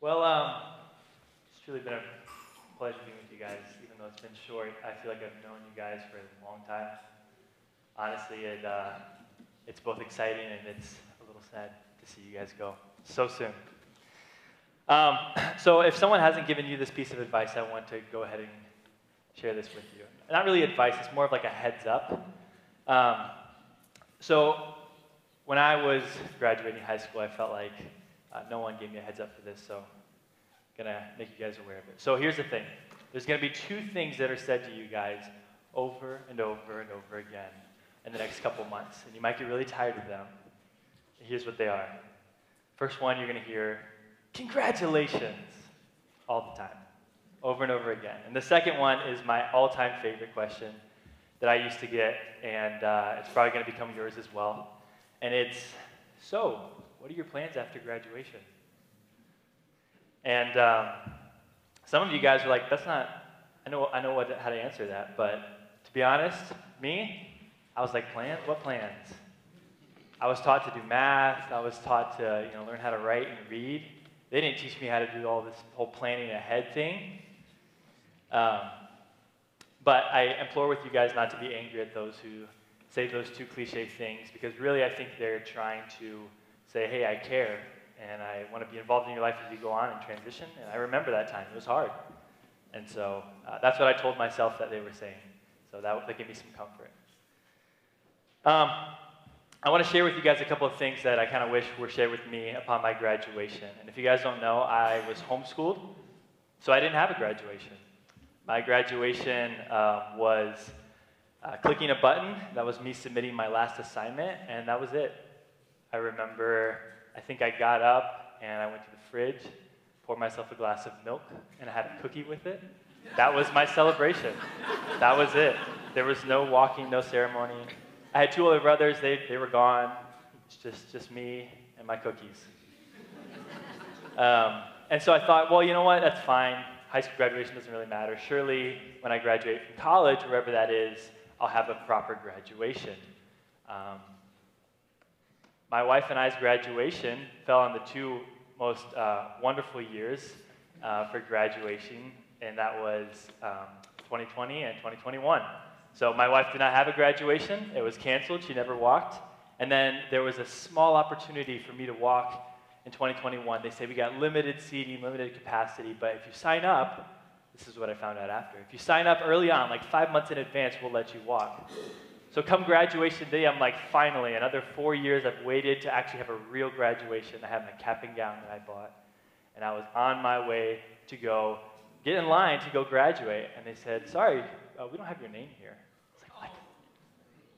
Well, um, it's truly been a pleasure being with you guys, even though it's been short. I feel like I've known you guys for a long time. Honestly, it, uh, it's both exciting and it's a little sad to see you guys go so soon. Um, so, if someone hasn't given you this piece of advice, I want to go ahead and share this with you. Not really advice, it's more of like a heads up. Um, so, when I was graduating high school, I felt like uh, no one gave me a heads up for this, so I'm going to make you guys aware of it. So, here's the thing there's going to be two things that are said to you guys over and over and over again in the next couple months, and you might get really tired of them. Here's what they are. First one, you're going to hear, Congratulations, all the time, over and over again. And the second one is my all time favorite question that I used to get, and uh, it's probably going to become yours as well. And it's, So, what are your plans after graduation? And um, some of you guys are like, That's not, I know, I know what, how to answer that, but to be honest, me, I was like, Plans? What plans? I was taught to do math. I was taught to you know, learn how to write and read. They didn't teach me how to do all this whole planning ahead thing. Um, but I implore with you guys not to be angry at those who say those two cliche things because really I think they're trying to say, hey, I care and I want to be involved in your life as you go on and transition. And I remember that time. It was hard. And so uh, that's what I told myself that they were saying. So that, that gave me some comfort. Um, I want to share with you guys a couple of things that I kind of wish were shared with me upon my graduation. And if you guys don't know, I was homeschooled, so I didn't have a graduation. My graduation uh, was uh, clicking a button. That was me submitting my last assignment, and that was it. I remember, I think I got up and I went to the fridge, poured myself a glass of milk, and I had a cookie with it. That was my celebration. That was it. There was no walking, no ceremony. I had two older brothers, they, they were gone. It's just, just me and my cookies. Um, and so I thought, well, you know what? That's fine. High school graduation doesn't really matter. Surely, when I graduate from college, wherever that is, I'll have a proper graduation. Um, my wife and I's graduation fell on the two most uh, wonderful years uh, for graduation, and that was um, 2020 and 2021. So my wife did not have a graduation. It was canceled. She never walked. And then there was a small opportunity for me to walk in 2021. They say we got limited seating, limited capacity, but if you sign up, this is what I found out after. If you sign up early on, like five months in advance, we'll let you walk. So come graduation day, I'm like, finally, another four years I've waited to actually have a real graduation. I have my cap and gown that I bought. And I was on my way to go get in line to go graduate. And they said, sorry, uh, we don't have your name here. I was like, what?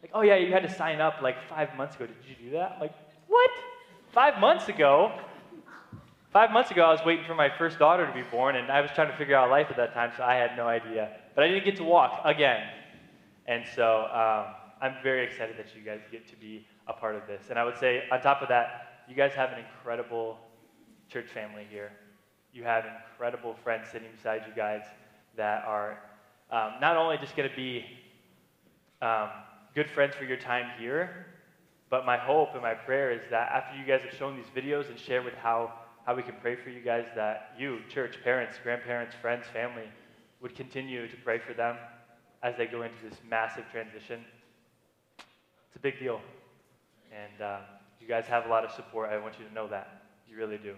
Like, oh yeah, you had to sign up like five months ago. Did you do that? Like, what? Five months ago? Five months ago, I was waiting for my first daughter to be born, and I was trying to figure out life at that time, so I had no idea. But I didn't get to walk again. And so um, I'm very excited that you guys get to be a part of this. And I would say, on top of that, you guys have an incredible church family here. You have incredible friends sitting beside you guys that are um, not only just going to be um, good friends for your time here. But my hope and my prayer is that after you guys have shown these videos and shared with how, how we can pray for you guys, that you, church, parents, grandparents, friends, family, would continue to pray for them as they go into this massive transition. It's a big deal. And uh, you guys have a lot of support. I want you to know that. You really do.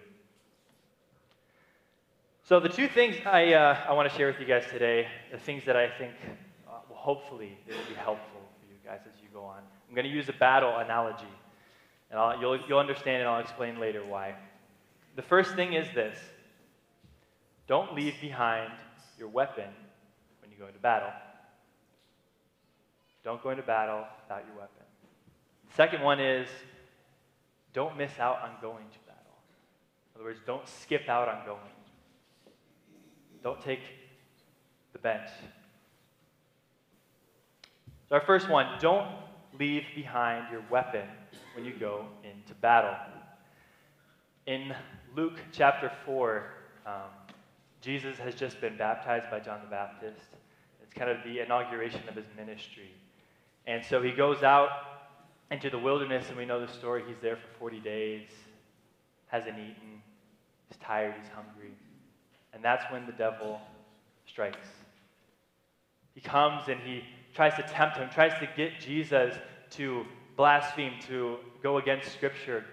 So, the two things I, uh, I want to share with you guys today, the things that I think uh, hopefully they will be helpful for you guys, as you go on. I'm going to use a battle analogy, and I'll, you'll, you'll understand and I'll explain later why. The first thing is this don't leave behind your weapon when you go into battle. Don't go into battle without your weapon. Second one is don't miss out on going to battle. In other words, don't skip out on going. Don't take the bench so, our first one don't leave behind your weapon when you go into battle. In Luke chapter 4, um, Jesus has just been baptized by John the Baptist. It's kind of the inauguration of his ministry. And so he goes out into the wilderness, and we know the story. He's there for 40 days, hasn't eaten, he's tired, he's hungry. And that's when the devil strikes. He comes and he tries to tempt him, tries to get Jesus to blaspheme, to go against Scripture,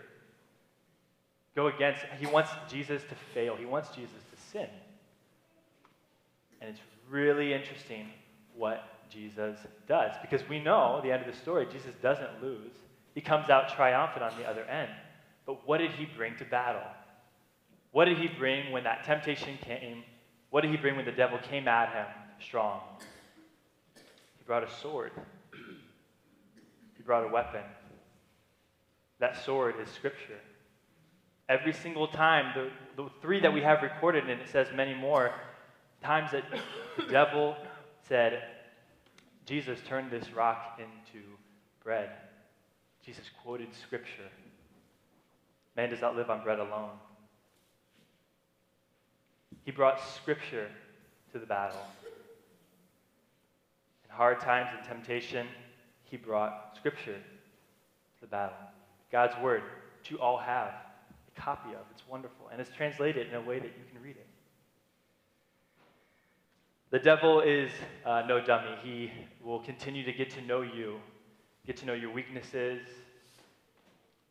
go against, he wants Jesus to fail, he wants Jesus to sin. And it's really interesting what Jesus does because we know the end of the story, Jesus doesn't lose. He comes out triumphant on the other end. But what did he bring to battle? What did he bring when that temptation came? What did he bring when the devil came at him strong? He brought a sword. He brought a weapon. That sword is Scripture. Every single time, the, the three that we have recorded, and it says many more, times that the devil said, Jesus turned this rock into bread. Jesus quoted Scripture. Man does not live on bread alone. He brought Scripture to the battle. In hard times and temptation, he brought Scripture to the battle. God's Word, which you all have a copy of. It's wonderful. And it's translated in a way that you can read it. The devil is uh, no dummy. He will continue to get to know you, get to know your weaknesses,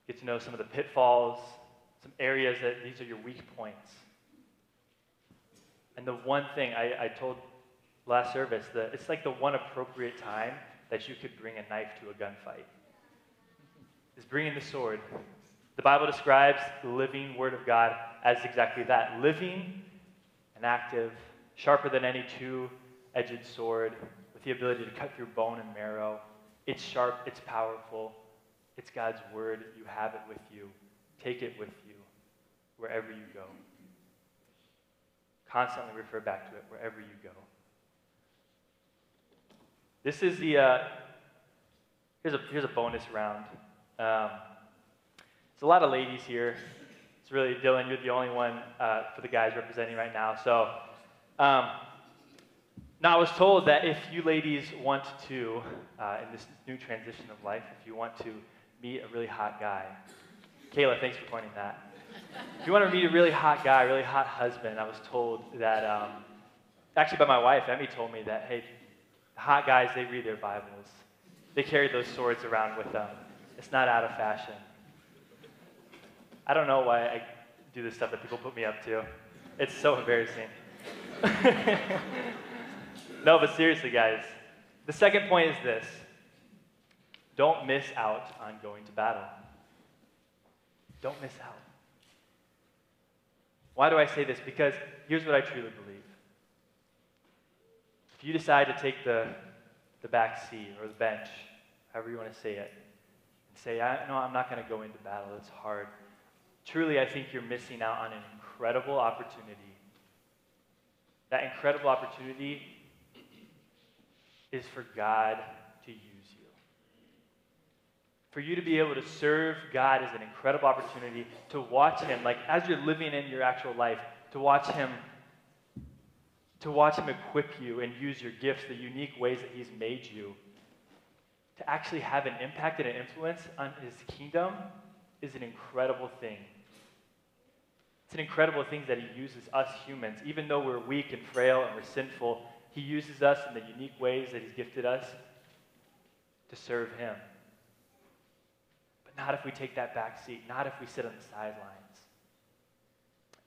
get to know some of the pitfalls, some areas that these are your weak points. And the one thing I, I told last service that it's like the one appropriate time that you could bring a knife to a gunfight is bringing the sword. The Bible describes the living Word of God as exactly that living and active, sharper than any two edged sword, with the ability to cut through bone and marrow. It's sharp, it's powerful, it's God's Word. You have it with you. Take it with you wherever you go. Constantly refer back to it wherever you go. This is the, uh, here's, a, here's a bonus round. Um, there's a lot of ladies here. It's really, Dylan, you're the only one uh, for the guys representing right now. So, um, now I was told that if you ladies want to, uh, in this new transition of life, if you want to meet a really hot guy, Kayla, thanks for pointing that. If you want to meet a really hot guy, really hot husband, I was told that, um, actually by my wife, Emmy told me that, hey, hot guys, they read their Bibles. They carry those swords around with them. It's not out of fashion. I don't know why I do this stuff that people put me up to. It's so embarrassing. no, but seriously, guys, the second point is this don't miss out on going to battle. Don't miss out. Why do I say this? Because here's what I truly believe. If you decide to take the, the back seat or the bench, however you want to say it, and say, I, no, I'm not going to go into battle, it's hard, truly, I think you're missing out on an incredible opportunity. That incredible opportunity is for God to use you. For you to be able to serve God is an incredible opportunity to watch Him, like as you're living in your actual life, to watch Him to watch Him equip you and use your gifts, the unique ways that He's made you, to actually have an impact and an influence on His kingdom is an incredible thing. It's an incredible thing that He uses us humans, even though we're weak and frail and we're sinful. He uses us in the unique ways that He's gifted us to serve Him. But not if we take that back seat, not if we sit on the sidelines.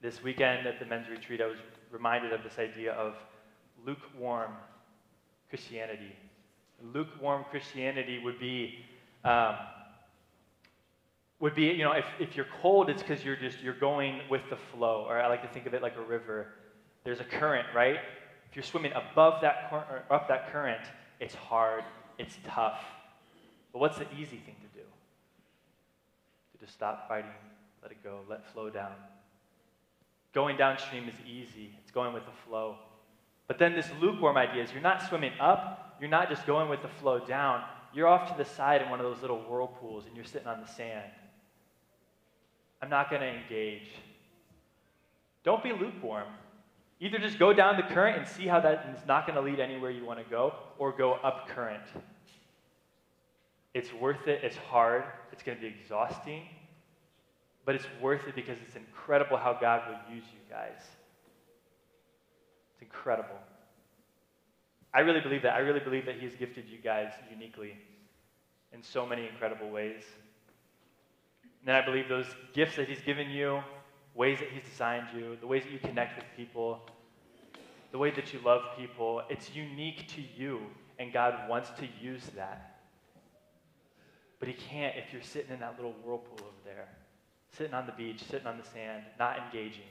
This weekend at the men's retreat, I was reminded of this idea of lukewarm Christianity. Lukewarm Christianity would be, um, would be, you know, if, if you're cold, it's because you're just you're going with the flow. Or I like to think of it like a river. There's a current, right? If you're swimming above that cur- up that current, it's hard, it's tough. But what's the easy thing to do? To just stop fighting, let it go, let flow down. Going downstream is easy, it's going with the flow. But then this lukewarm idea is you're not swimming up, you're not just going with the flow down, you're off to the side in one of those little whirlpools and you're sitting on the sand. I'm not going to engage. Don't be lukewarm. Either just go down the current and see how that is not going to lead anywhere you want to go, or go up current. It's worth it, it's hard, it's going to be exhausting, But it's worth it because it's incredible how God will use you guys. It's incredible. I really believe that. I really believe that He has gifted you guys uniquely in so many incredible ways. And then I believe those gifts that He's given you, ways that He's designed you, the ways that you connect with people, the way that you love people, it's unique to you, and God wants to use that. But He can't if you're sitting in that little whirlpool over there, sitting on the beach, sitting on the sand, not engaging.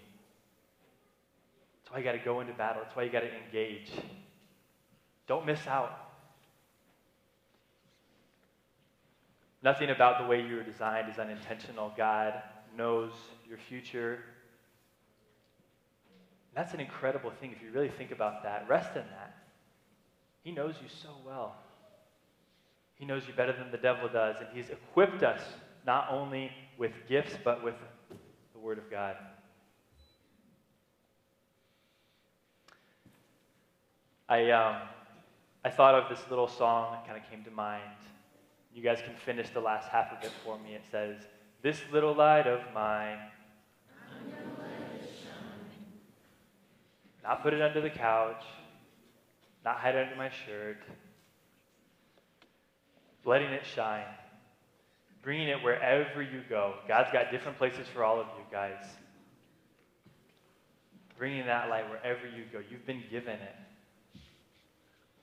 That's why you got to go into battle. That's why you got to engage. Don't miss out. Nothing about the way you were designed is unintentional. God knows your future. That's an incredible thing if you really think about that. Rest in that. He knows you so well. He knows you better than the devil does, and He's equipped us not only with gifts, but with the Word of God. I, um, I thought of this little song that kind of came to mind. You guys can finish the last half of it for me. It says, This little light of mine. Not put it under the couch. Not hide it under my shirt. Letting it shine. Bringing it wherever you go. God's got different places for all of you guys. Bringing that light wherever you go. You've been given it.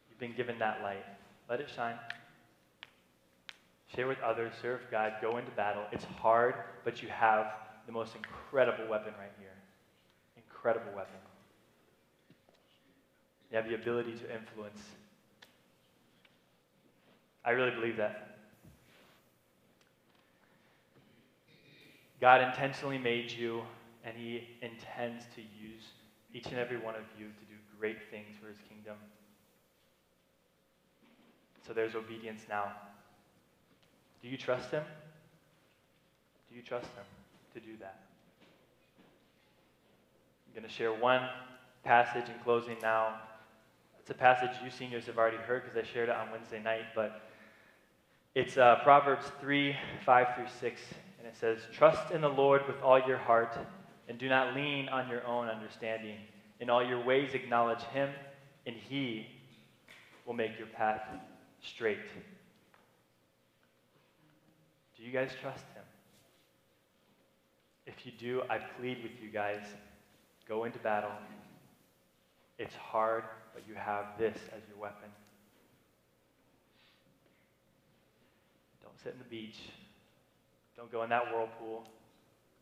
You've been given that light. Let it shine share with others, serve God, go into battle. It's hard, but you have the most incredible weapon right here. Incredible weapon. You have the ability to influence. I really believe that. God intentionally made you, and He intends to use each and every one of you to do great things for His kingdom. So there's obedience now. Do you trust Him? Do you trust Him to do that? I'm going to share one passage in closing now. It's a passage you seniors have already heard because I shared it on Wednesday night, but it's uh, Proverbs 3 5 through 6, and it says, Trust in the Lord with all your heart, and do not lean on your own understanding. In all your ways, acknowledge Him, and He will make your path straight. Do you guys trust him? If you do, I plead with you guys go into battle. It's hard, but you have this as your weapon. Don't sit in the beach. Don't go in that whirlpool.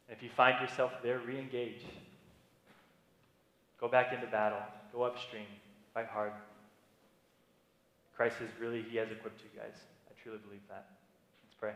And if you find yourself there, re engage. Go back into battle. Go upstream. Fight hard. Christ is really, He has equipped you guys. I truly believe that. Let's pray.